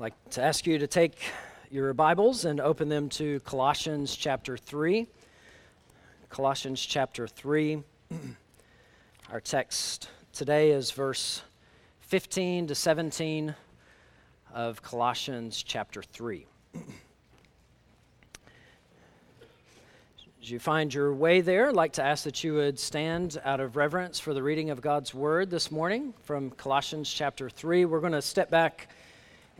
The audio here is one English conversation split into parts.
Like to ask you to take your Bibles and open them to Colossians chapter 3. Colossians chapter 3. Our text today is verse 15 to 17 of Colossians chapter 3. As you find your way there, I'd like to ask that you would stand out of reverence for the reading of God's word this morning from Colossians chapter 3. We're going to step back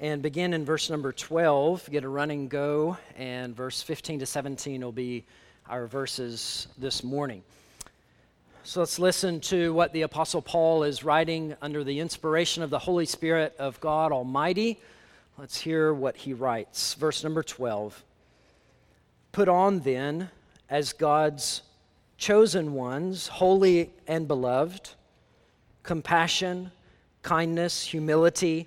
and begin in verse number 12, get a running go, and verse 15 to 17 will be our verses this morning. So let's listen to what the Apostle Paul is writing under the inspiration of the Holy Spirit of God Almighty. Let's hear what he writes. Verse number 12 Put on then, as God's chosen ones, holy and beloved, compassion, kindness, humility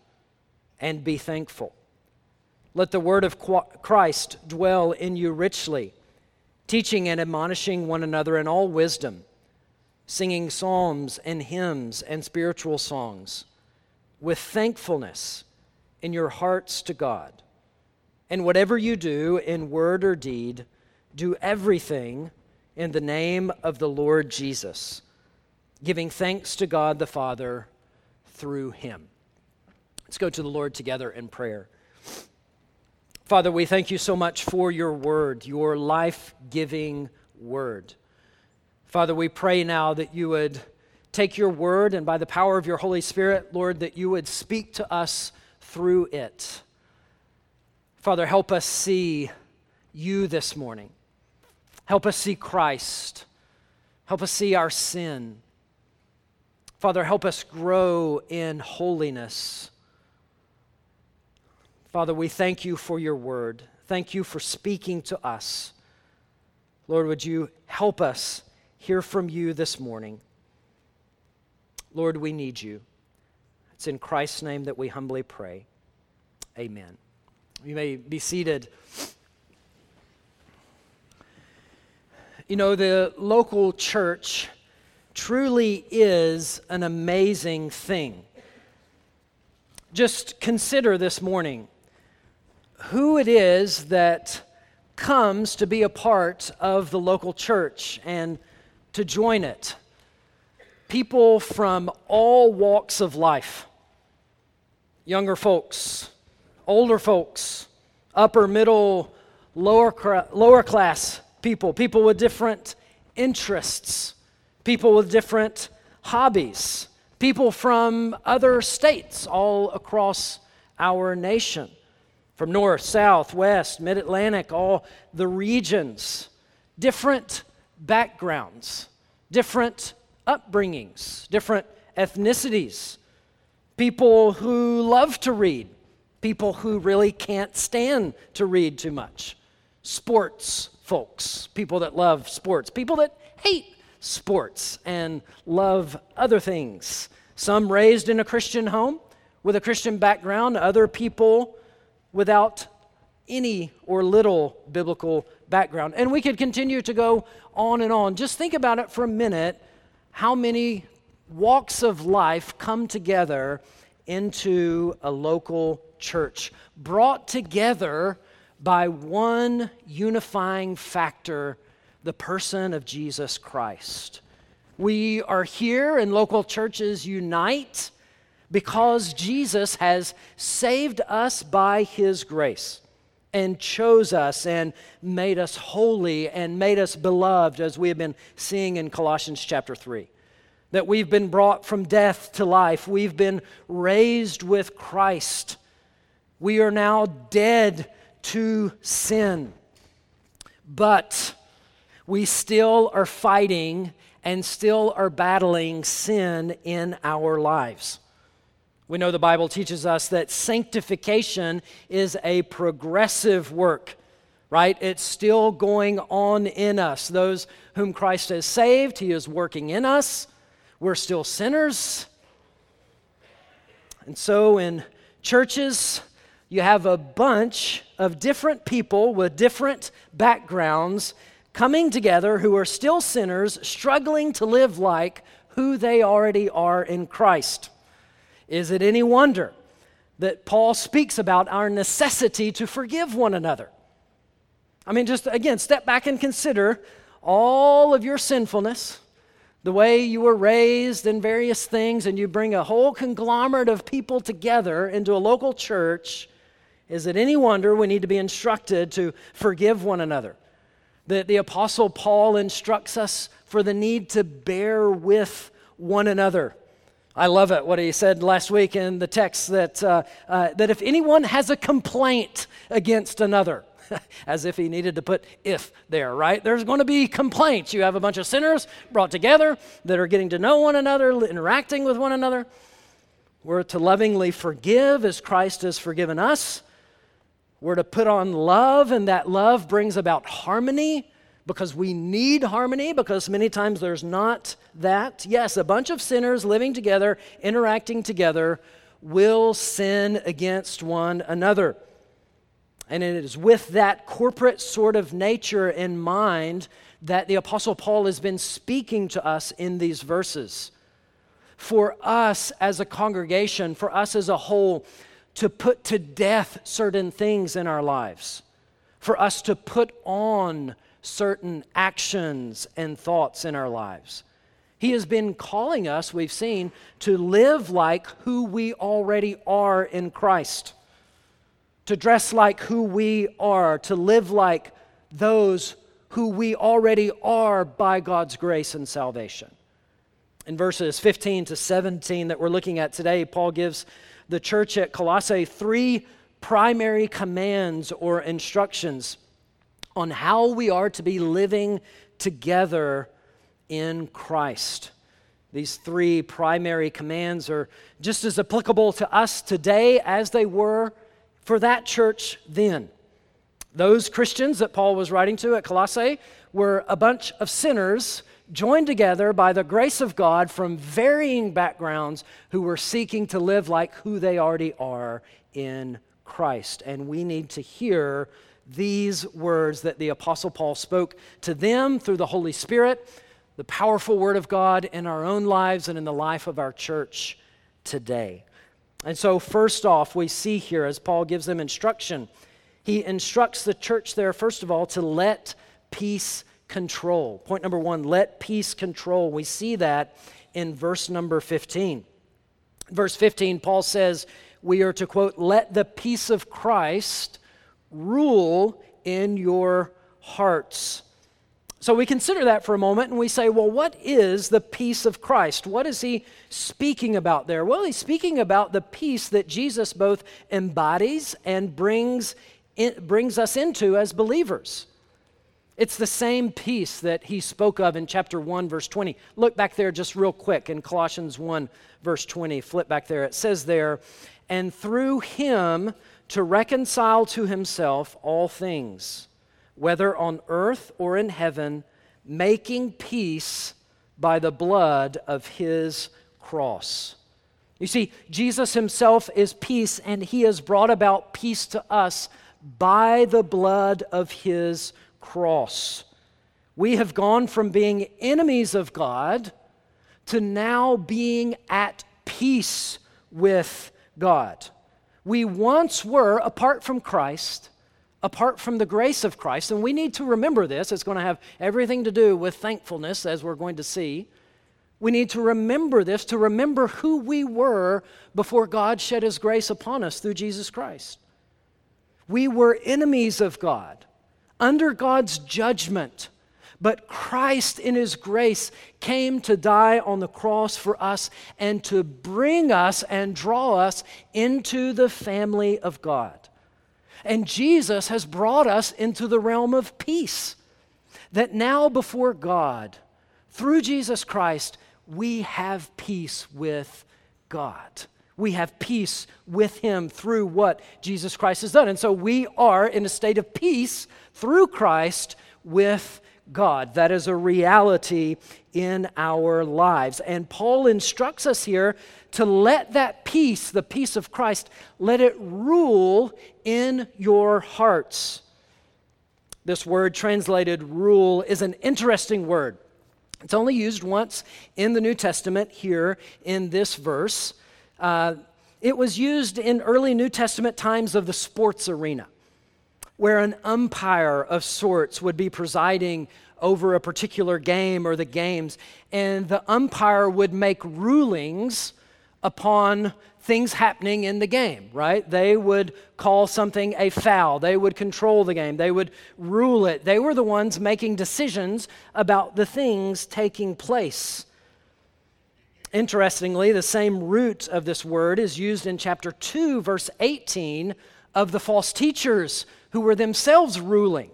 and be thankful. Let the word of Christ dwell in you richly, teaching and admonishing one another in all wisdom, singing psalms and hymns and spiritual songs with thankfulness in your hearts to God. And whatever you do in word or deed, do everything in the name of the Lord Jesus, giving thanks to God the Father through him. Let's go to the Lord together in prayer. Father, we thank you so much for your word, your life giving word. Father, we pray now that you would take your word and by the power of your Holy Spirit, Lord, that you would speak to us through it. Father, help us see you this morning. Help us see Christ. Help us see our sin. Father, help us grow in holiness. Father, we thank you for your word. Thank you for speaking to us. Lord, would you help us hear from you this morning? Lord, we need you. It's in Christ's name that we humbly pray. Amen. You may be seated. You know, the local church truly is an amazing thing. Just consider this morning who it is that comes to be a part of the local church and to join it. People from all walks of life younger folks, older folks, upper, middle, lower, lower class people, people with different interests, people with different hobbies, people from other states all across our nation from north, south, west, mid Atlantic, all the regions, different backgrounds, different upbringings, different ethnicities, people who love to read, people who really can't stand to read too much, sports folks, people that love sports, people that hate sports and love other things. Some raised in a Christian home with a Christian background, other people without any or little biblical background. And we could continue to go on and on. Just think about it for a minute how many walks of life come together into a local church, brought together by one unifying factor the person of Jesus Christ. We are here, and local churches unite because Jesus has saved us by his grace and chose us and made us holy and made us beloved, as we have been seeing in Colossians chapter 3. That we've been brought from death to life, we've been raised with Christ. We are now dead to sin. But we still are fighting and still are battling sin in our lives. We know the Bible teaches us that sanctification is a progressive work, right? It's still going on in us. Those whom Christ has saved, He is working in us. We're still sinners. And so in churches, you have a bunch of different people with different backgrounds coming together who are still sinners, struggling to live like who they already are in Christ. Is it any wonder that Paul speaks about our necessity to forgive one another? I mean, just again, step back and consider all of your sinfulness, the way you were raised and various things, and you bring a whole conglomerate of people together into a local church. Is it any wonder we need to be instructed to forgive one another? That the Apostle Paul instructs us for the need to bear with one another. I love it what he said last week in the text that, uh, uh, that if anyone has a complaint against another, as if he needed to put if there, right? There's going to be complaints. You have a bunch of sinners brought together that are getting to know one another, interacting with one another. We're to lovingly forgive as Christ has forgiven us. We're to put on love, and that love brings about harmony because we need harmony, because many times there's not that. Yes, a bunch of sinners living together, interacting together, will sin against one another. And it is with that corporate sort of nature in mind that the Apostle Paul has been speaking to us in these verses. For us as a congregation, for us as a whole, to put to death certain things in our lives, for us to put on certain actions and thoughts in our lives. He has been calling us, we've seen, to live like who we already are in Christ, to dress like who we are, to live like those who we already are by God's grace and salvation. In verses 15 to 17 that we're looking at today, Paul gives the church at Colossae three primary commands or instructions on how we are to be living together in Christ. These three primary commands are just as applicable to us today as they were for that church then. Those Christians that Paul was writing to at Colossae were a bunch of sinners joined together by the grace of God from varying backgrounds who were seeking to live like who they already are in Christ. And we need to hear these words that the Apostle Paul spoke to them through the Holy Spirit, the powerful Word of God in our own lives and in the life of our church today. And so, first off, we see here as Paul gives them instruction, he instructs the church there, first of all, to let peace control. Point number one let peace control. We see that in verse number 15. Verse 15, Paul says, We are to quote, let the peace of Christ rule in your hearts. So we consider that for a moment and we say, well, what is the peace of Christ? What is he speaking about there? Well, he's speaking about the peace that Jesus both embodies and brings, in, brings us into as believers. It's the same peace that he spoke of in chapter 1, verse 20. Look back there just real quick in Colossians 1, verse 20. Flip back there. It says there, and through him to reconcile to himself all things, whether on earth or in heaven, making peace by the blood of his cross. You see, Jesus himself is peace, and he has brought about peace to us by the blood of his cross. We have gone from being enemies of God to now being at peace with God. We once were, apart from Christ, apart from the grace of Christ, and we need to remember this. It's going to have everything to do with thankfulness, as we're going to see. We need to remember this, to remember who we were before God shed His grace upon us through Jesus Christ. We were enemies of God, under God's judgment. But Christ, in His grace, came to die on the cross for us and to bring us and draw us into the family of God. And Jesus has brought us into the realm of peace. That now, before God, through Jesus Christ, we have peace with God. We have peace with him through what Jesus Christ has done. And so we are in a state of peace through Christ with God. That is a reality in our lives. And Paul instructs us here to let that peace, the peace of Christ, let it rule in your hearts. This word translated rule is an interesting word. It's only used once in the New Testament here in this verse. Uh, it was used in early New Testament times of the sports arena, where an umpire of sorts would be presiding over a particular game or the games, and the umpire would make rulings upon things happening in the game, right? They would call something a foul. They would control the game. They would rule it. They were the ones making decisions about the things taking place. Interestingly, the same root of this word is used in chapter 2, verse 18 of the false teachers who were themselves ruling.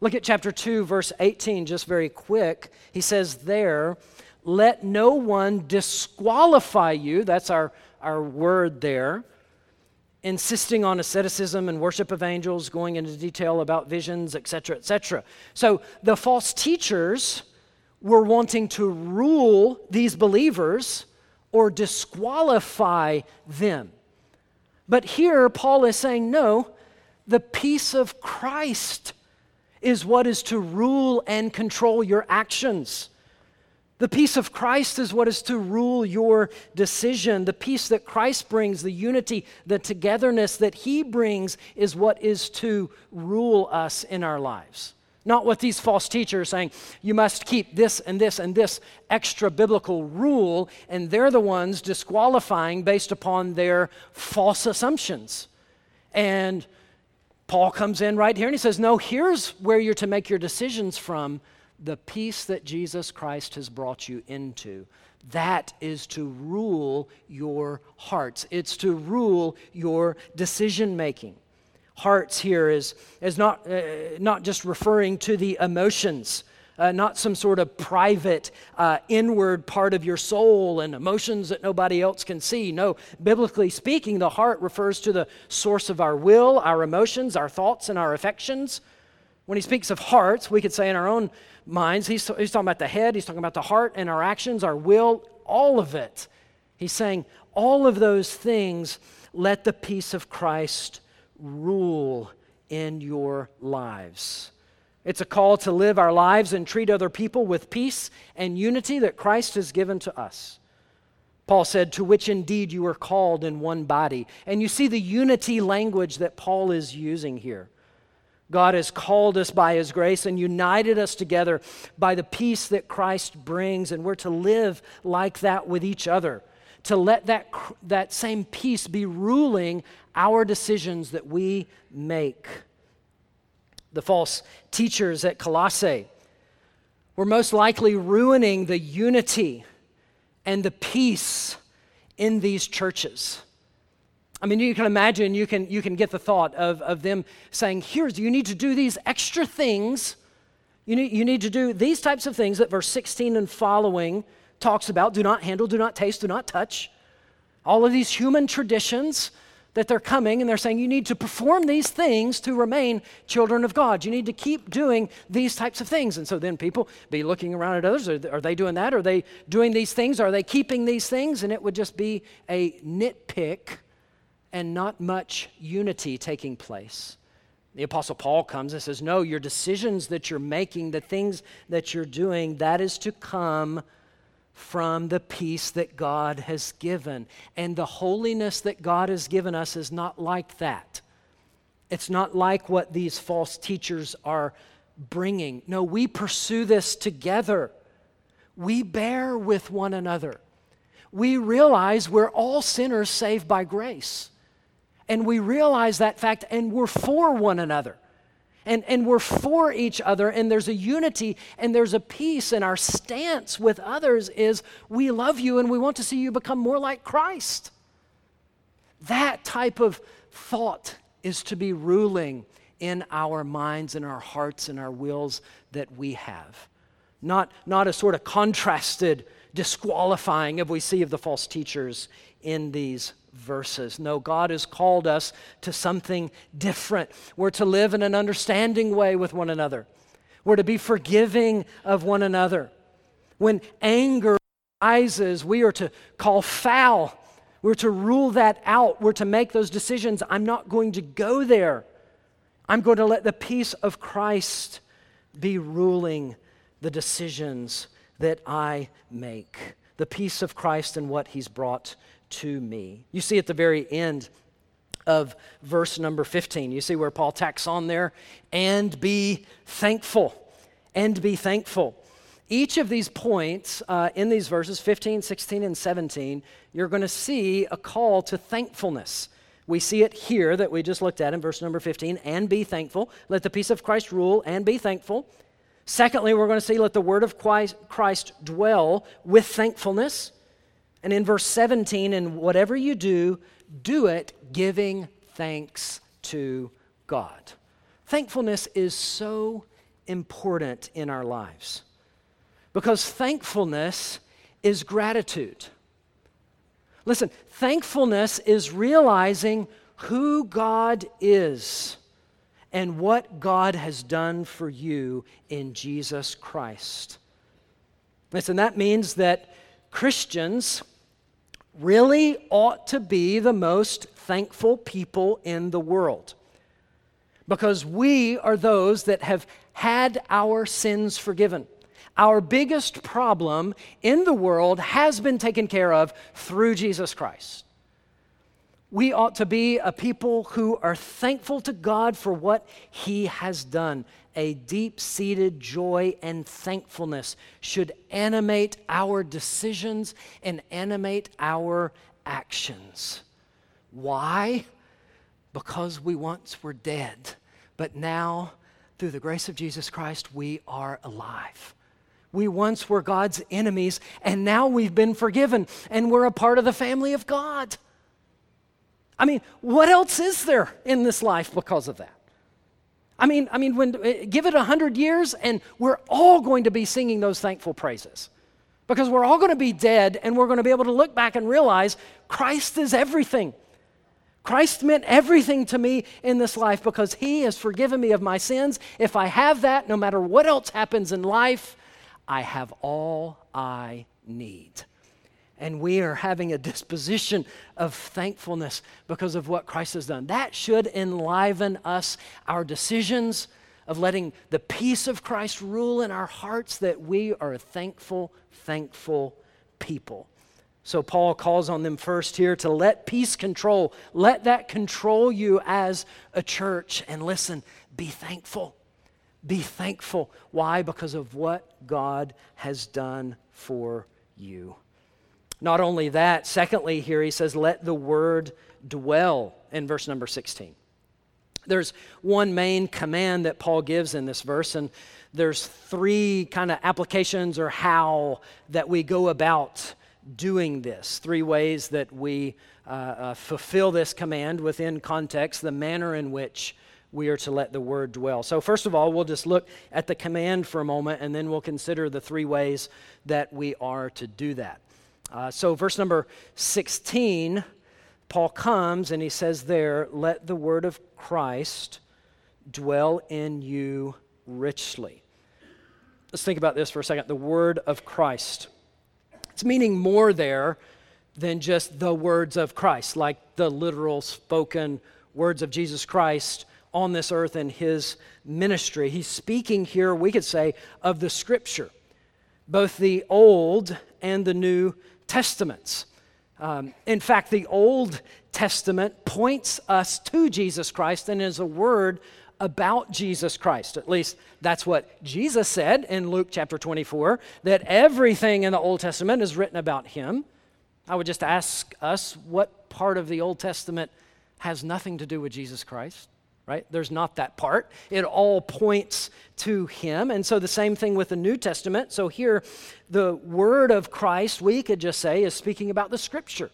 Look at chapter 2, verse 18, just very quick. He says there, Let no one disqualify you. That's our our word there, insisting on asceticism and worship of angels, going into detail about visions, etc., etc. So the false teachers were wanting to rule these believers or disqualify them. But here, Paul is saying, no, the peace of Christ is what is to rule and control your actions. The peace of Christ is what is to rule your decision. The peace that Christ brings, the unity, the togetherness that He brings, is what is to rule us in our lives. Not what these false teachers are saying, you must keep this and this and this extra biblical rule, and they're the ones disqualifying based upon their false assumptions. And Paul comes in right here and he says, No, here's where you're to make your decisions from the peace that Jesus Christ has brought you into. That is to rule your hearts. It's to rule your decision making. Hearts here is, is not, uh, not just referring to the emotions, uh, not some sort of private, uh, inward part of your soul and emotions that nobody else can see. No, biblically speaking, the heart refers to the source of our will, our emotions, our thoughts, and our affections. When he speaks of hearts, we could say in our own minds. He's, he's talking about the head, he's talking about the heart and our actions, our will, all of it. He's saying, all of those things, let the peace of Christ rule in your lives. It's a call to live our lives and treat other people with peace and unity that Christ has given to us. Paul said, To which indeed you are called in one body. And you see the unity language that Paul is using here. God has called us by His grace and united us together by the peace that Christ brings, and we're to live like that with each other, to let that, that same peace be ruling our decisions that we make. The false teachers at Colossae were most likely ruining the unity and the peace in these churches. I mean, you can imagine, you can, you can get the thought of, of them saying, Here's, you need to do these extra things. You need, you need to do these types of things that verse 16 and following talks about do not handle, do not taste, do not touch. All of these human traditions that they're coming and they're saying you need to perform these things to remain children of God. You need to keep doing these types of things. And so then people be looking around at others. Are, are they doing that? Are they doing these things? Are they keeping these things? And it would just be a nitpick and not much unity taking place. The Apostle Paul comes and says, No, your decisions that you're making, the things that you're doing, that is to come from the peace that God has given. And the holiness that God has given us is not like that. It's not like what these false teachers are bringing. No, we pursue this together. We bear with one another. We realize we're all sinners saved by grace and we realize that fact and we're for one another. And, and we're for each other, and there's a unity and there's a peace, and our stance with others is we love you and we want to see you become more like Christ. That type of thought is to be ruling in our minds and our hearts and our wills that we have. Not, not a sort of contrasted disqualifying of we see of the false teachers in these verses. No, God has called us to something different. We're to live in an understanding way with one another, we're to be forgiving of one another. When anger rises, we are to call foul. We're to rule that out. We're to make those decisions. I'm not going to go there. I'm going to let the peace of Christ be ruling the decisions that I make. The peace of Christ and what he's brought to me. You see at the very end of verse number 15, you see where Paul tacks on there, and be thankful. And be thankful. Each of these points uh, in these verses, 15, 16, and 17, you're going to see a call to thankfulness. We see it here that we just looked at in verse number 15, and be thankful. Let the peace of Christ rule and be thankful. Secondly, we're going to see let the word of Christ dwell with thankfulness. And in verse 17, and whatever you do, do it giving thanks to God. Thankfulness is so important in our lives because thankfulness is gratitude. Listen, thankfulness is realizing who God is and what God has done for you in Jesus Christ. Listen, that means that Christians really ought to be the most thankful people in the world because we are those that have had our sins forgiven. Our biggest problem in the world has been taken care of through Jesus Christ. We ought to be a people who are thankful to God for what He has done. A deep seated joy and thankfulness should animate our decisions and animate our actions. Why? Because we once were dead, but now, through the grace of Jesus Christ, we are alive. We once were God's enemies, and now we've been forgiven, and we're a part of the family of God. I mean, what else is there in this life because of that? I mean, I mean, when eh, give it hundred years, and we're all going to be singing those thankful praises, because we're all going to be dead, and we're going to be able to look back and realize Christ is everything. Christ meant everything to me in this life because He has forgiven me of my sins. If I have that, no matter what else happens in life, I have all I need and we are having a disposition of thankfulness because of what Christ has done. That should enliven us, our decisions of letting the peace of Christ rule in our hearts, that we are a thankful, thankful people. So Paul calls on them first here to let peace control. Let that control you as a church. And listen, be thankful. Be thankful. Why? Because of what God has done for you. Not only that, secondly, here he says, let the word dwell in verse number 16. There's one main command that Paul gives in this verse, and there's three kind of applications or how that we go about doing this. Three ways that we uh, uh, fulfill this command within context, the manner in which we are to let the word dwell. So, first of all, we'll just look at the command for a moment, and then we'll consider the three ways that we are to do that. Uh, so, verse number 16, Paul comes and he says there, Let the word of Christ dwell in you richly. Let's think about this for a second. The word of Christ. It's meaning more there than just the words of Christ, like the literal spoken words of Jesus Christ on this earth in his ministry. He's speaking here, we could say, of the scripture, both the Old and the New Testaments. Um, in fact, the Old Testament points us to Jesus Christ and is a word about Jesus Christ. At least that's what Jesus said in Luke chapter 24, that everything in the Old Testament is written about him. I would just ask us what part of the Old Testament has nothing to do with Jesus Christ? Right? There's not that part. It all points to him. And so the same thing with the New Testament. So here, the word of Christ, we could just say, is speaking about the scripture.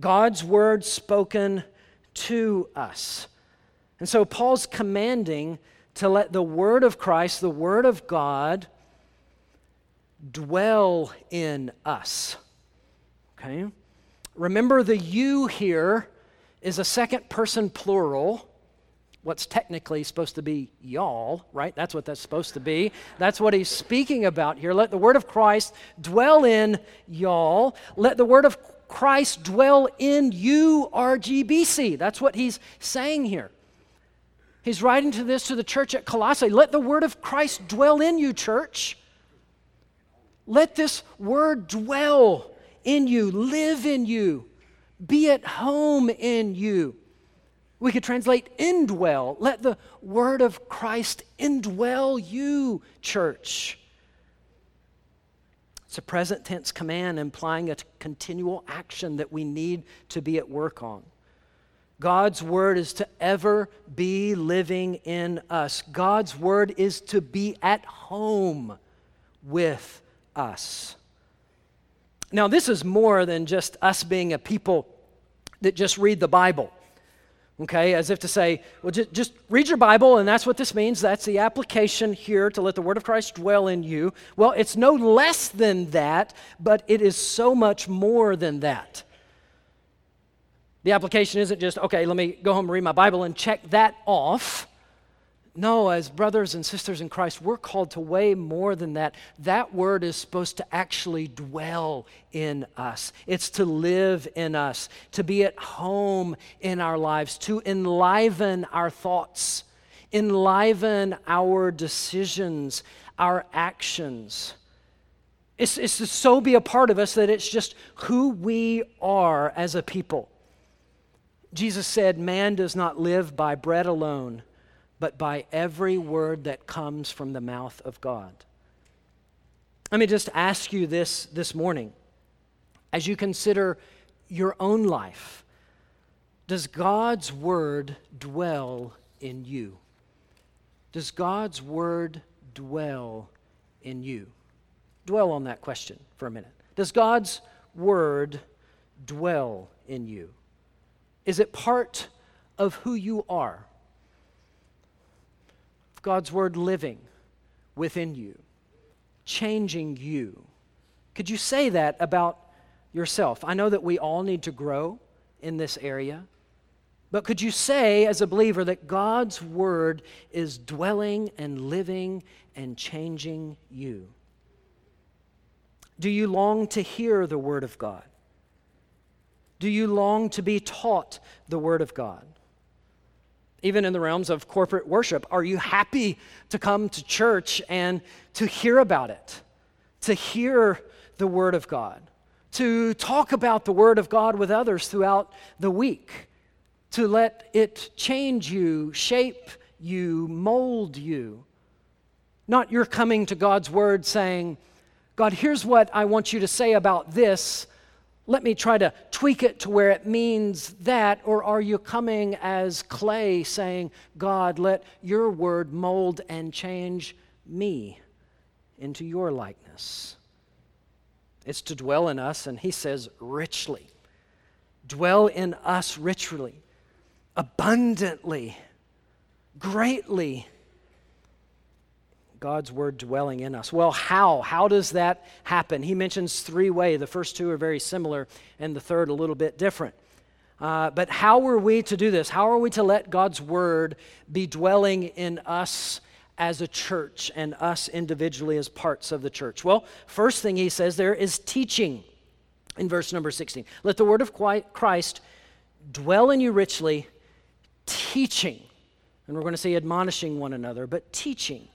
God's word spoken to us. And so Paul's commanding to let the word of Christ, the word of God, dwell in us. Okay? Remember, the you here is a second person plural. What's technically supposed to be y'all, right? That's what that's supposed to be. That's what he's speaking about here. Let the word of Christ dwell in y'all. Let the word of Christ dwell in you, RGBC. That's what he's saying here. He's writing to this to the church at Colossae. Let the word of Christ dwell in you, church. Let this word dwell in you, live in you, be at home in you. We could translate indwell. Let the word of Christ indwell you, church. It's a present tense command implying a continual action that we need to be at work on. God's word is to ever be living in us. God's word is to be at home with us. Now, this is more than just us being a people that just read the Bible. Okay, as if to say, well, just, just read your Bible, and that's what this means. That's the application here to let the Word of Christ dwell in you. Well, it's no less than that, but it is so much more than that. The application isn't just, okay, let me go home and read my Bible and check that off. No, as brothers and sisters in Christ, we're called to way more than that. That word is supposed to actually dwell in us, it's to live in us, to be at home in our lives, to enliven our thoughts, enliven our decisions, our actions. It's, it's to so be a part of us that it's just who we are as a people. Jesus said, Man does not live by bread alone but by every word that comes from the mouth of God. Let me just ask you this this morning. As you consider your own life, does God's word dwell in you? Does God's word dwell in you? Dwell on that question for a minute. Does God's word dwell in you? Is it part of who you are? God's word living within you, changing you. Could you say that about yourself? I know that we all need to grow in this area, but could you say as a believer that God's word is dwelling and living and changing you? Do you long to hear the word of God? Do you long to be taught the word of God? Even in the realms of corporate worship. Are you happy to come to church and to hear about it, to hear the Word of God, to talk about the Word of God with others throughout the week, to let it change you, shape you, mold you? Not you're coming to God's Word saying, God, here's what I want you to say about this let me try to tweak it to where it means that? Or are you coming as clay saying, God, let your word mold and change me into your likeness? It's to dwell in us, and he says, richly. Dwell in us richly, abundantly, greatly God's word dwelling in us. Well, how? How does that happen? He mentions three ways. The first two are very similar, and the third a little bit different. Uh, but how are we to do this? How are we to let God's word be dwelling in us as a church and us individually as parts of the church? Well, first thing he says there is teaching in verse number 16. Let the word of Christ dwell in you richly, teaching. And we're going to say admonishing one another, but teaching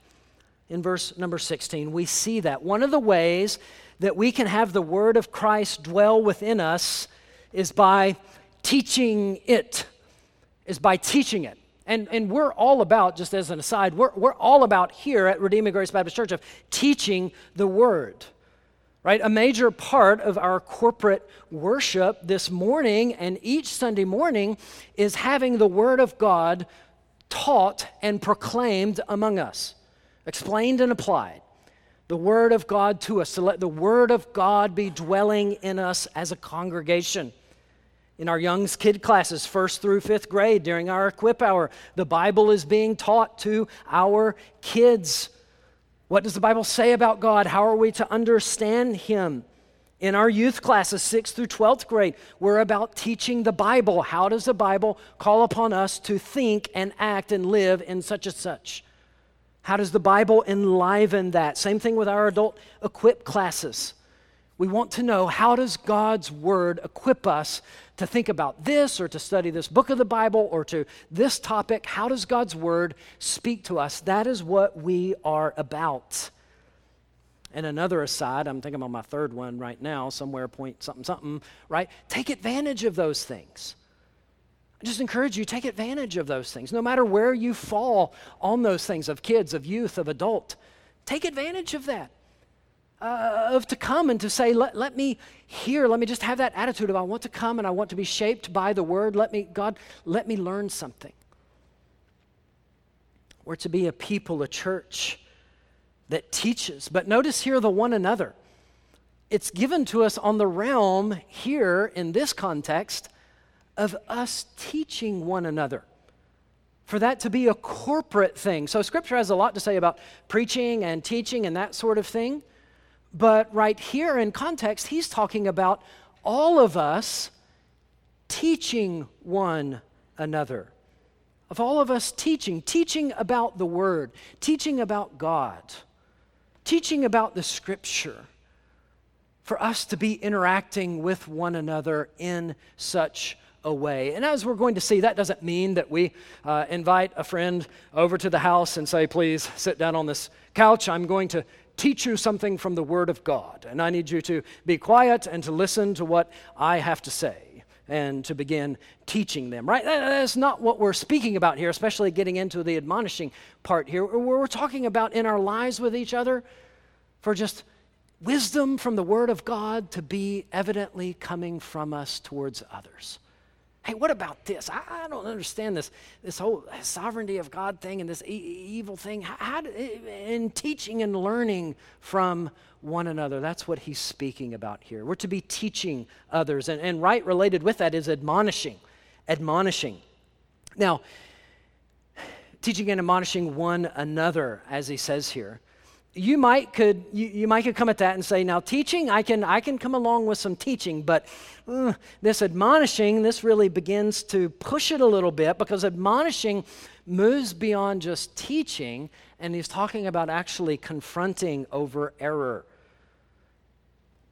in verse number 16. We see that. One of the ways that we can have the word of Christ dwell within us is by teaching it, is by teaching it. And, and we're all about, just as an aside, we're, we're all about here at Redeeming Grace Baptist Church of teaching the word right? A major part of our corporate worship this morning and each Sunday morning is having the Word of God taught and proclaimed among us explained and applied the Word of God to us, to let the Word of God be dwelling in us as a congregation. In our young's kid classes, first through fifth grade, during our equip hour, the Bible is being taught to our kids. What does the Bible say about God? How are we to understand Him? In our youth classes, 6th through 12th grade, we're about teaching the Bible. How does the Bible call upon us to think and act and live in such and such? How does the Bible enliven that? Same thing with our adult equip classes. We want to know how does God's word equip us to think about this or to study this book of the Bible or to this topic? How does God's word speak to us? That is what we are about. And another aside, I'm thinking on my third one right now, somewhere point something something, right? Take advantage of those things. I just encourage you, take advantage of those things. No matter where you fall on those things of kids, of youth, of adult, take advantage of that. Uh, of to come and to say, let, let me hear, let me just have that attitude of I want to come and I want to be shaped by the word. Let me, God, let me learn something. We're to be a people, a church that teaches. But notice here the one another. It's given to us on the realm here in this context of us teaching one another. For that to be a corporate thing. So, Scripture has a lot to say about preaching and teaching and that sort of thing. But right here in context, he's talking about all of us teaching one another. Of all of us teaching, teaching about the Word, teaching about God teaching about the scripture for us to be interacting with one another in such a way. And as we're going to see, that doesn't mean that we uh, invite a friend over to the house and say, please sit down on this couch. I'm going to teach you something from the Word of God. And I need you to be quiet and to listen to what I have to say and to begin teaching them, right? That's not what we're speaking about here, especially getting into the admonishing part here. We're talking about in our lives with each other for just wisdom from the Word of God to be evidently coming from us towards others. Hey, what about this? I, I don't understand this, this whole sovereignty of God thing and this e- evil thing. How, how in teaching and learning from one another. That's what he's speaking about here. We're to be teaching others. And, and right related with that is admonishing. Admonishing. Now, teaching and admonishing one another, as he says here. You might could you, you might could come at that and say, now teaching, I can I can come along with some teaching, but uh, this admonishing, this really begins to push it a little bit because admonishing moves beyond just teaching, and he's talking about actually confronting over error.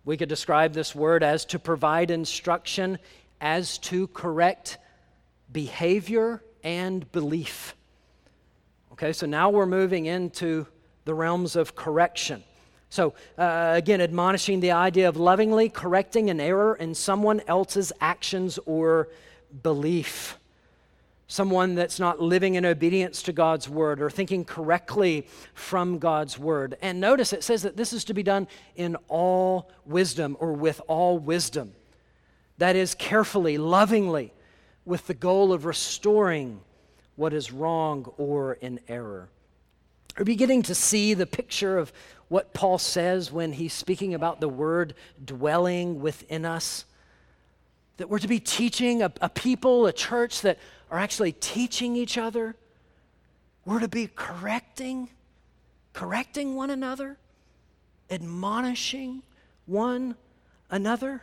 We could describe this word as to provide instruction as to correct behavior and belief. Okay, so now we're moving into the realms of correction. So, uh, again, admonishing the idea of lovingly correcting an error in someone else's actions or belief someone that's not living in obedience to God's word or thinking correctly from God's word. And notice it says that this is to be done in all wisdom or with all wisdom. That is, carefully, lovingly, with the goal of restoring what is wrong or in error. Are beginning to see the picture of what Paul says when he's speaking about the word dwelling within us? That we're to be teaching a, a people, a church that are actually teaching each other. We're to be correcting, correcting one another, admonishing one another.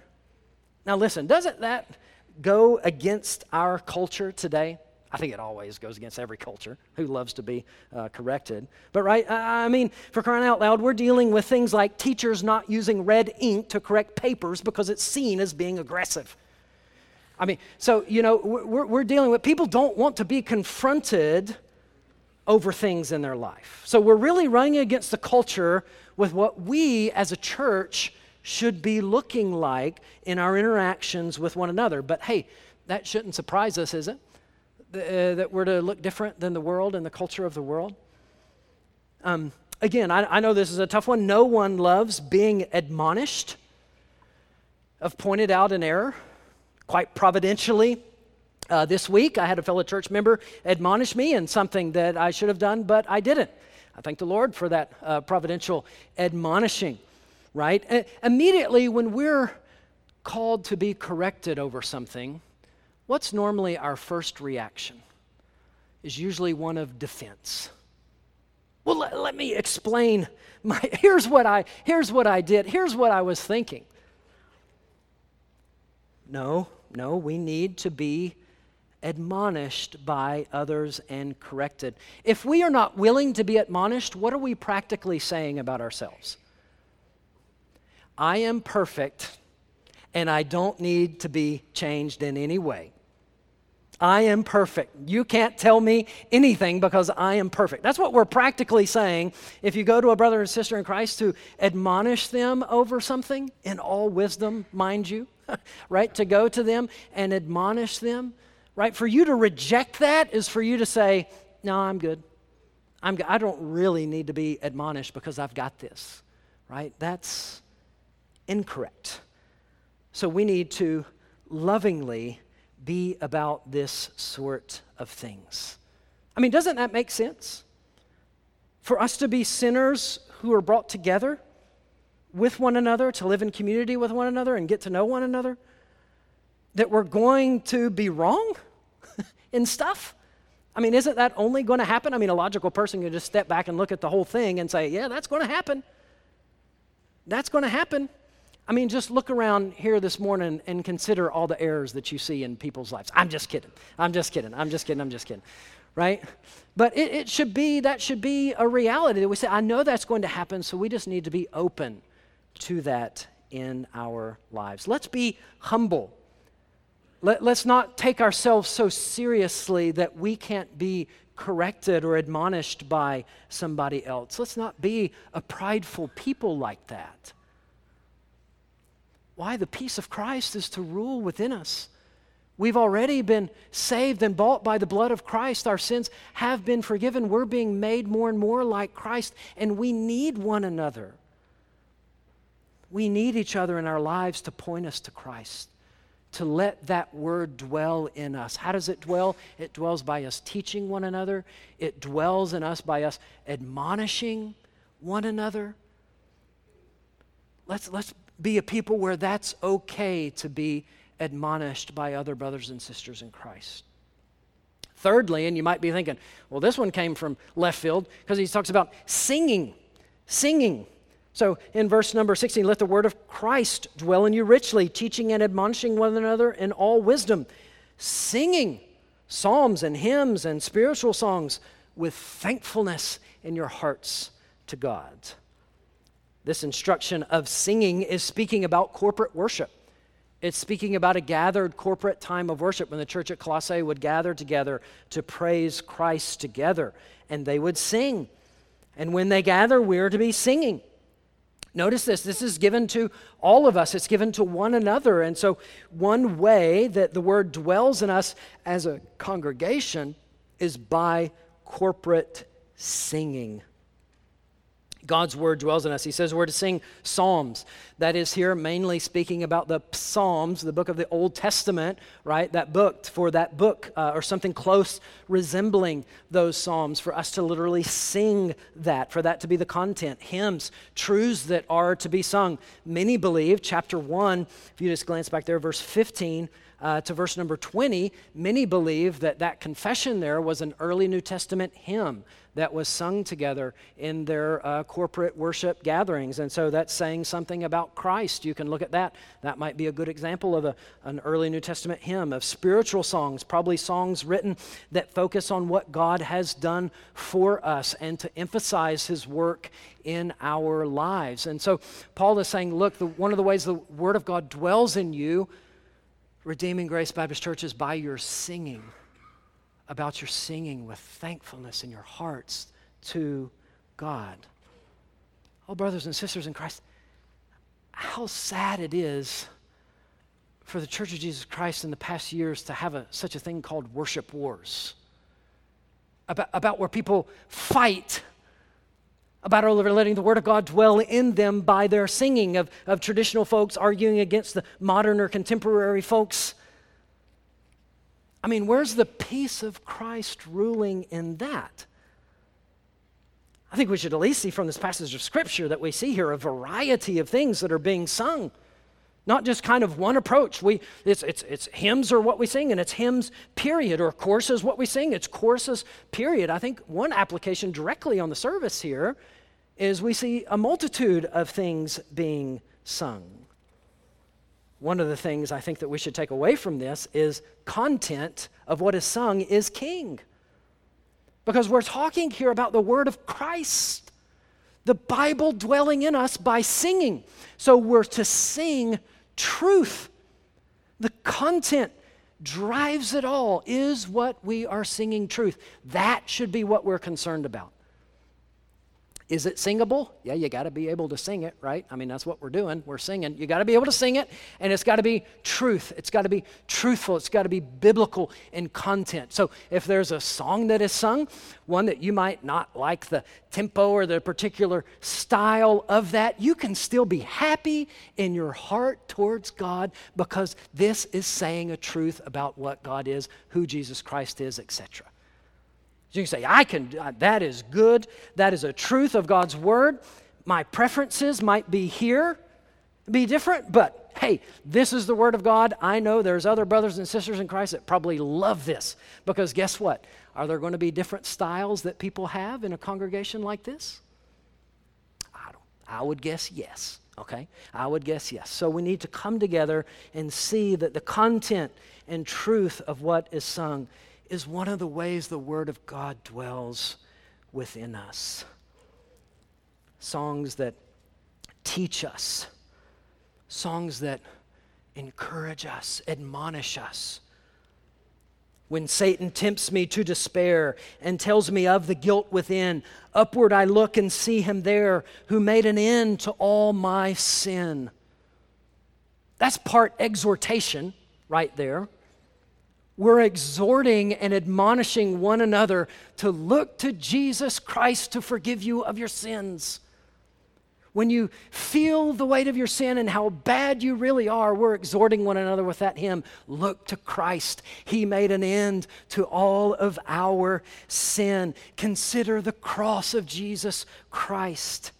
Now, listen, doesn't that go against our culture today? I think it always goes against every culture who loves to be uh, corrected. But, right, I mean, for crying out loud, we're dealing with things like teachers not using red ink to correct papers because it's seen as being aggressive. I mean, so, you know, we're, we're dealing with people don't want to be confronted over things in their life. So we're really running against the culture with what we as a church should be looking like in our interactions with one another. But hey, that shouldn't surprise us, is it? Uh, that we're to look different than the world and the culture of the world. Um, again, I, I know this is a tough one. No one loves being admonished of pointed out an error. Quite providentially, uh, this week I had a fellow church member admonish me in something that I should have done, but I didn't. I thank the Lord for that uh, providential admonishing, right? Uh, immediately, when we're called to be corrected over something, what's normally our first reaction? Is usually one of defense. Well, let, let me explain my here's what I here's what I did. Here's what I was thinking. No, no, we need to be admonished by others and corrected. If we are not willing to be admonished, what are we practically saying about ourselves? I am perfect and I don't need to be changed in any way. I am perfect. You can't tell me anything because I am perfect. That's what we're practically saying if you go to a brother and sister in Christ to admonish them over something in all wisdom, mind you, right? To go to them and admonish them, right? For you to reject that is for you to say, No, I'm good. I'm. I don't really need to be admonished because I've got this, right? That's incorrect. So we need to lovingly be about this sort of things. I mean, doesn't that make sense? For us to be sinners who are brought together with one another, to live in community with one another and get to know one another, that we're going to be wrong in stuff? I mean, isn't that only going to happen? I mean, a logical person can just step back and look at the whole thing and say, yeah, that's going to happen. That's going to happen. I mean, just look around here this morning and consider all the errors that you see in people's lives. I'm just kidding. I'm just kidding. I'm just kidding. I'm just kidding. Right? But it, it should be, that should be a reality that we say, I know that's going to happen, so we just need to be open to that in our lives. Let's be humble. Let, let's not take ourselves so seriously that we can't be corrected or admonished by somebody else. Let's not be a prideful people like that. Why? The peace of Christ is to rule within us. We've already been saved and bought by the blood of Christ. Our sins have been forgiven. We're being made more and more like Christ, and we need one another. We need each other in our lives to point us to Christ, to let that word dwell in us. How does it dwell? It dwells by us teaching one another, it dwells in us by us admonishing one another. Let's, let's be a people where that's okay to be admonished by other brothers and sisters in Christ. Thirdly, and you might be thinking, well, this one came from left field because he talks about singing. Singing. So in verse number 16, let the word of Christ dwell in you richly, teaching and admonishing one another in all wisdom, singing psalms and hymns and spiritual songs with thankfulness in your hearts to God. This instruction of singing is speaking about corporate worship. It's speaking about a gathered corporate time of worship when the church at Colossae would gather together to praise Christ together, and they would sing. And when they gather, we're to be singing. Notice this this is given to all of us, it's given to one another. And so, one way that the word dwells in us as a congregation is by corporate singing. God's word dwells in us. He says we're to sing psalms. That is here mainly speaking about the Psalms, the book of the Old Testament, right? That book, for that book, uh, or something close resembling those psalms, for us to literally sing that, for that to be the content. Hymns, truths that are to be sung. Many believe, chapter 1, if you just glance back there, verse 15, uh, to verse number 20, many believe that that confession there was an early New Testament hymn that was sung together in their uh, corporate worship gatherings. And so that's saying something about Christ. You can look at that. That might be a good example of a, an early New Testament hymn of spiritual songs, probably songs written that focus on what God has done for us and to emphasize his work in our lives. And so Paul is saying, look, the, one of the ways the Word of God dwells in you, Redeeming Grace Baptist Church, is by your singing about your singing with thankfulness in your hearts to God. Oh, brothers and sisters in Christ, how sad it is for the Church of Jesus Christ in the past years to have a, such a thing called worship wars. About, about where people fight about all of our letting the Word of God dwell in them by their singing, of, of traditional folks arguing against the modern or contemporary folks I mean, where's the peace of Christ ruling in that? I think we should at least see from this passage of Scripture that we see here a variety of things that are being sung. Not just kind of one approach. We, it's, it's, it's hymns are what we sing, and it's hymns, period, or choruses what we sing. It's choruses, period. I think one application directly on the service here is we see a multitude of things being sung. one of the things I think that we should take away from this is content of what is sung is king. Because we're talking here about the word of Christ, the Bible dwelling in us by singing. So we're to sing truth. The content drives it all is what we are singing truth. That should be what we're concerned about. Is it singable? Yeah, you got to be able to sing it, right? I mean, that's what we're doing. We're singing. You got to be able to sing it, and it's got to be truth. It's got to be truthful. It's got to be biblical in content. So, if there's a song that is sung, one that you might not like the tempo or the particular style of that, you can still be happy in your heart towards God because this is saying a truth about what God is, who Jesus Christ is, etc. You can say, I can, uh, that is good. That is a truth of God's word. My preferences might be here, be different, but hey, this is the word of God. I know there's other brothers and sisters in Christ that probably love this because guess what? Are there going to be different styles that people have in a congregation like this? I don't. I would guess yes. Okay? I would guess yes. So we need to come together and see that the content and truth of what is sung is one of the ways the Word of God dwells within us. Songs that teach us, songs that encourage us, admonish us. When Satan tempts me to despair and tells me of the guilt within, upward I look and see him there who made an end to all my sin. That's part exhortation right there we're exhorting and admonishing one another to look to Jesus Christ to forgive you of your sins. When you feel the weight of your sin and how bad you really are, we're exhorting one another with that hymn look to Christ. He made an end to all of our sin. Consider the cross of Jesus Christ.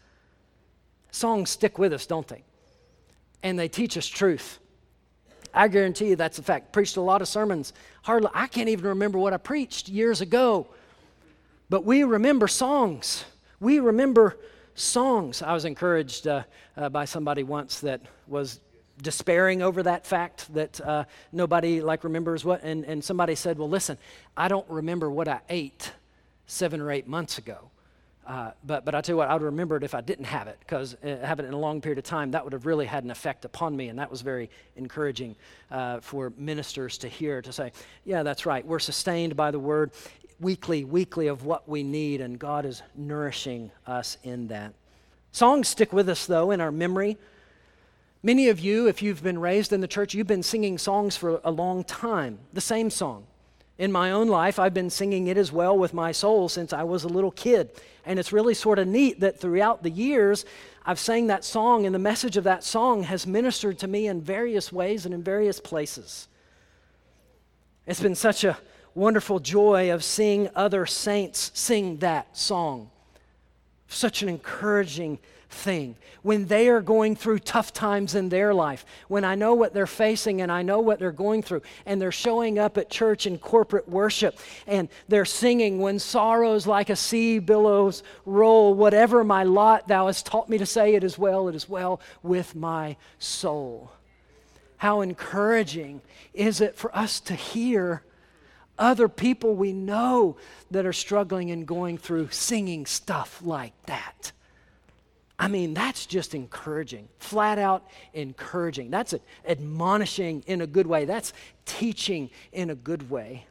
Songs stick with us, don't they? And they teach us truth. I guarantee you that's a fact. Preached a lot of sermons. Hardly, I can't even remember what I preached years ago. But we remember songs. We remember songs. I was encouraged uh, uh, by somebody once that was despairing over that fact that uh, nobody like remembers what and, and somebody said well listen i don't remember what i ate seven or eight months ago uh, but, but I tell you what, I would remember it if I didn't have it, because uh, having it in a long period of time, that would have really had an effect upon me. And that was very encouraging uh, for ministers to hear, to say, yeah, that's right. We're sustained by the word weekly, weekly of what we need, and God is nourishing us in that. Songs stick with us, though, in our memory. Many of you, if you've been raised in the church, you've been singing songs for a long time, the same song. In my own life, I've been singing it as well with my soul since I was a little kid. And it's really sort of neat that throughout the years, I've sang that song, and the message of that song has ministered to me in various ways and in various places. It's been such a wonderful joy of seeing other saints sing that song. Such an encouraging thing, when they are going through tough times in their life, when I know what they're facing and I know what they're going through, and they're showing up at church in corporate worship and they're singing, When sorrows like a sea billows roll, whatever my lot, thou hast taught me to say, It is well, it is well with my soul. How encouraging is it for us to hear other people we know that are struggling and going through singing stuff like that? I mean, that's just encouraging, flat out encouraging. That's admonishing in a good way. That's teaching in a good way.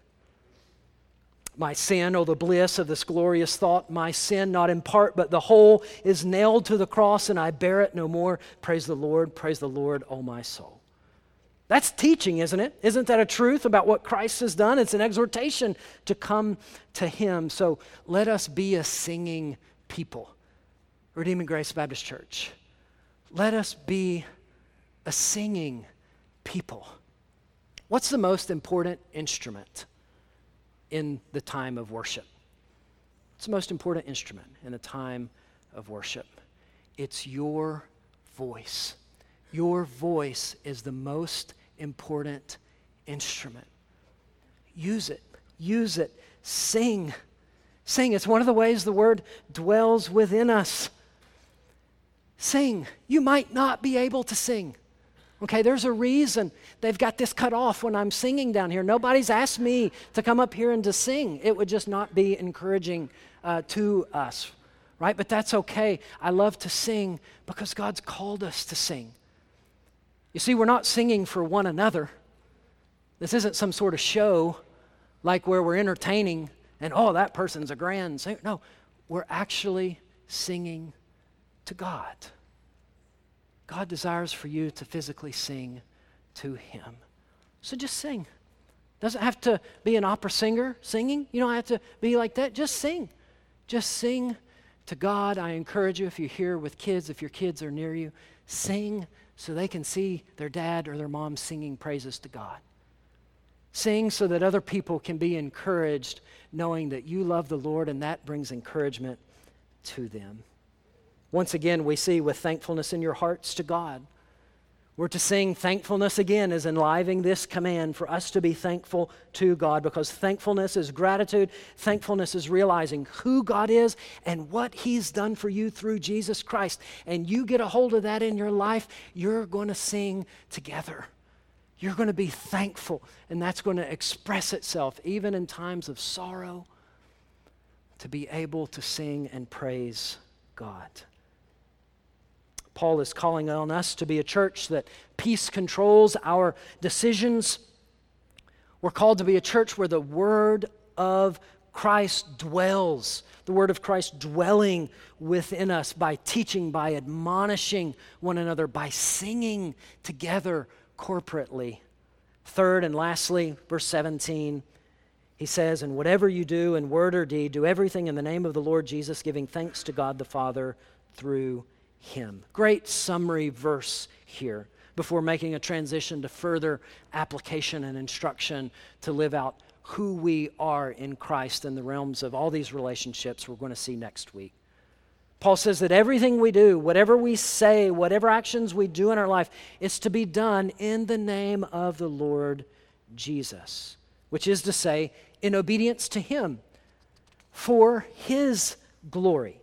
My sin, oh, the bliss of this glorious thought, my sin, not in part, but the whole, is nailed to the cross, and I bear it no more. Praise the Lord, praise the Lord, oh, my soul. That's teaching, isn't it? Isn't that a truth about what Christ has done? It's an exhortation to come to Him. So let us be a singing people. Redeeming Grace Baptist Church, let us be a singing people. What's the most important instrument in the time of worship? What's the most important instrument in the time of worship? It's your voice. Your voice is the most important instrument. Use it. Use it. Sing. Sing. It's one of the ways the word dwells within us. Sing. You might not be able to sing. Okay, there's a reason they've got this cut off when I'm singing down here. Nobody's asked me to come up here and to sing. It would just not be encouraging uh, to us, right? But that's okay. I love to sing because God's called us to sing. You see, we're not singing for one another. This isn't some sort of show like where we're entertaining and, oh, that person's a grand singer. No, we're actually singing to God. God desires for you to physically sing to Him. So just sing. Doesn't have to be an opera singer singing. You don't have to be like that. Just sing. Just sing to God. I encourage you, if you're here with kids, if your kids are near you, sing so they can see their dad or their mom singing praises to God. Sing so that other people can be encouraged knowing that you love the Lord and that brings encouragement to them. Once again, we see with thankfulness in your hearts to God. We're to sing thankfulness again as enlivening this command for us to be thankful to God because thankfulness is gratitude. Thankfulness is realizing who God is and what He's done for you through Jesus Christ. And you get a hold of that in your life, you're going to sing together. You're going to be thankful, and that's going to express itself even in times of sorrow to be able to sing and praise God. Paul is calling on us to be a church that peace controls our decisions. We're called to be a church where the word of Christ dwells, the word of Christ dwelling within us by teaching, by admonishing one another, by singing together corporately. Third and lastly, verse 17, he says, And whatever you do in word or deed, do everything in the name of the Lord Jesus, giving thanks to God the Father through him. Great summary verse here before making a transition to further application and instruction to live out who we are in Christ in the realms of all these relationships we're going to see next week. Paul says that everything we do, whatever we say, whatever actions we do in our life, is to be done in the name of the Lord Jesus, which is to say, in obedience to Him for His glory.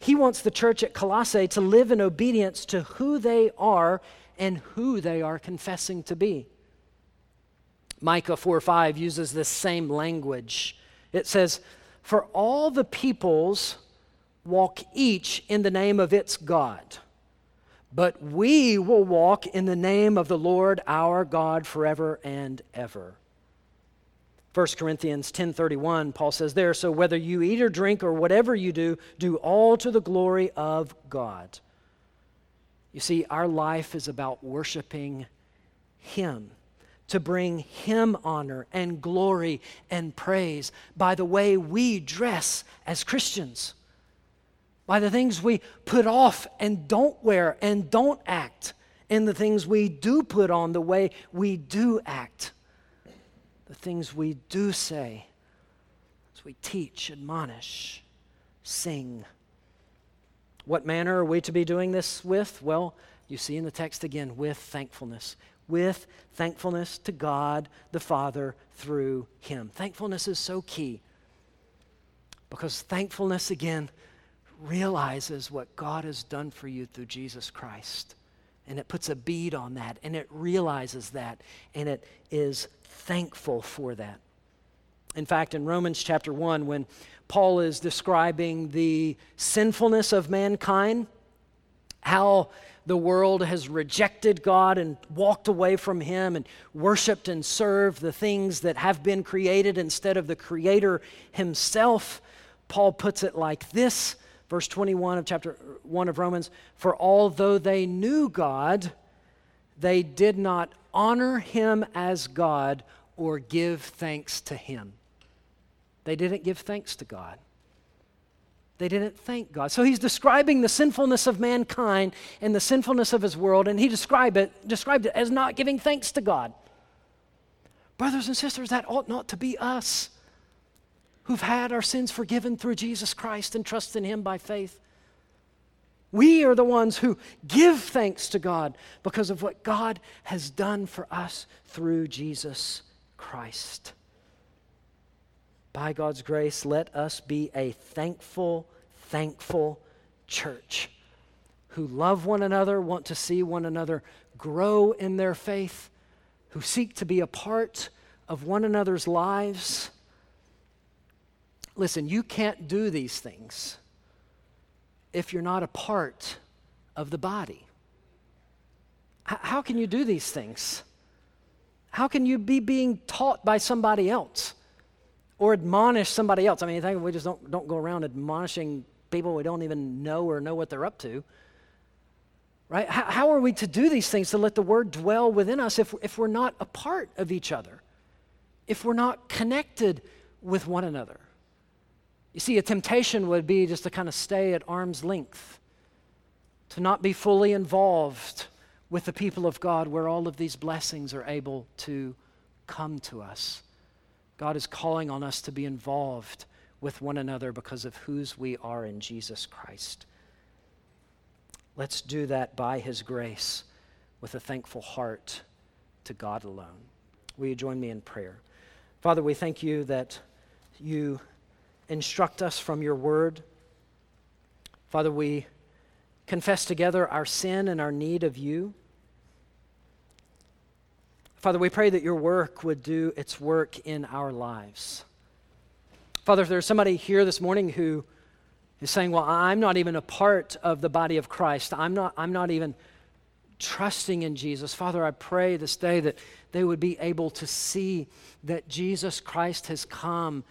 He wants the church at Colossae to live in obedience to who they are and who they are confessing to be. Micah 4 5 uses this same language. It says, For all the peoples walk each in the name of its God, but we will walk in the name of the Lord our God forever and ever. 1 Corinthians 10:31 Paul says there so whether you eat or drink or whatever you do do all to the glory of God. You see our life is about worshiping him to bring him honor and glory and praise by the way we dress as Christians. By the things we put off and don't wear and don't act and the things we do put on the way we do act the things we do say as we teach, admonish, sing. What manner are we to be doing this with? Well, you see in the text again, with thankfulness. With thankfulness to God the Father through Him. Thankfulness is so key because thankfulness, again, realizes what God has done for you through Jesus Christ. And it puts a bead on that, and it realizes that, and it is thankful for that. In fact, in Romans chapter 1, when Paul is describing the sinfulness of mankind, how the world has rejected God and walked away from Him and worshiped and served the things that have been created instead of the Creator Himself, Paul puts it like this verse 21 of chapter 1 of Romans For although they knew God, they did not honor him as God or give thanks to him. They didn't give thanks to God. They didn't thank God. So he's describing the sinfulness of mankind and the sinfulness of his world, and he described it, described it as not giving thanks to God. Brothers and sisters, that ought not to be us who've had our sins forgiven through Jesus Christ and trust in him by faith. We are the ones who give thanks to God because of what God has done for us through Jesus Christ. By God's grace, let us be a thankful, thankful church who love one another, want to see one another grow in their faith, who seek to be a part of one another's lives. Listen, you can't do these things if you're not a part of the body. H- how can you do these things? How can you be being taught by somebody else or admonish somebody else? I mean, think we just don't, don't go around admonishing people we don't even know or know what they're up to. Right? How, how are we to do these things to let the word dwell within us if, if we're not a part of each other? If we're not connected with one another? You see, a temptation would be just to kind of stay at arm's length, to not be fully involved with the people of God where all of these blessings are able to come to us. God is calling on us to be involved with one another because of whose we are in Jesus Christ. Let's do that by His grace with a thankful heart to God alone. Will you join me in prayer? Father, we thank you that you instruct us from your word. Father, we confess together our sin and our need of you. Father, we pray that your work would do its work in our lives. Father, if there's somebody here this morning who is saying, Well, I'm not even a part of the body of Christ, I'm not, I'm not even trusting in Jesus. Father, I pray this day that they would be able to see that Jesus Christ has come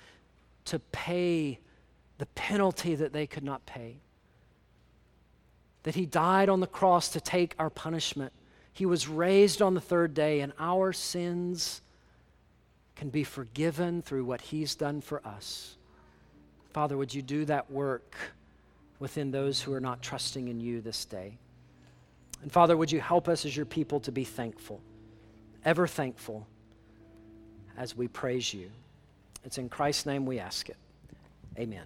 to pay the penalty that they could not pay. That he died on the cross to take our punishment. He was raised on the third day, and our sins can be forgiven through what he's done for us. Father, would you do that work within those who are not trusting in you this day? And Father, would you help us as your people to be thankful, ever thankful, as we praise you? It's in Christ's name we ask it. Amen.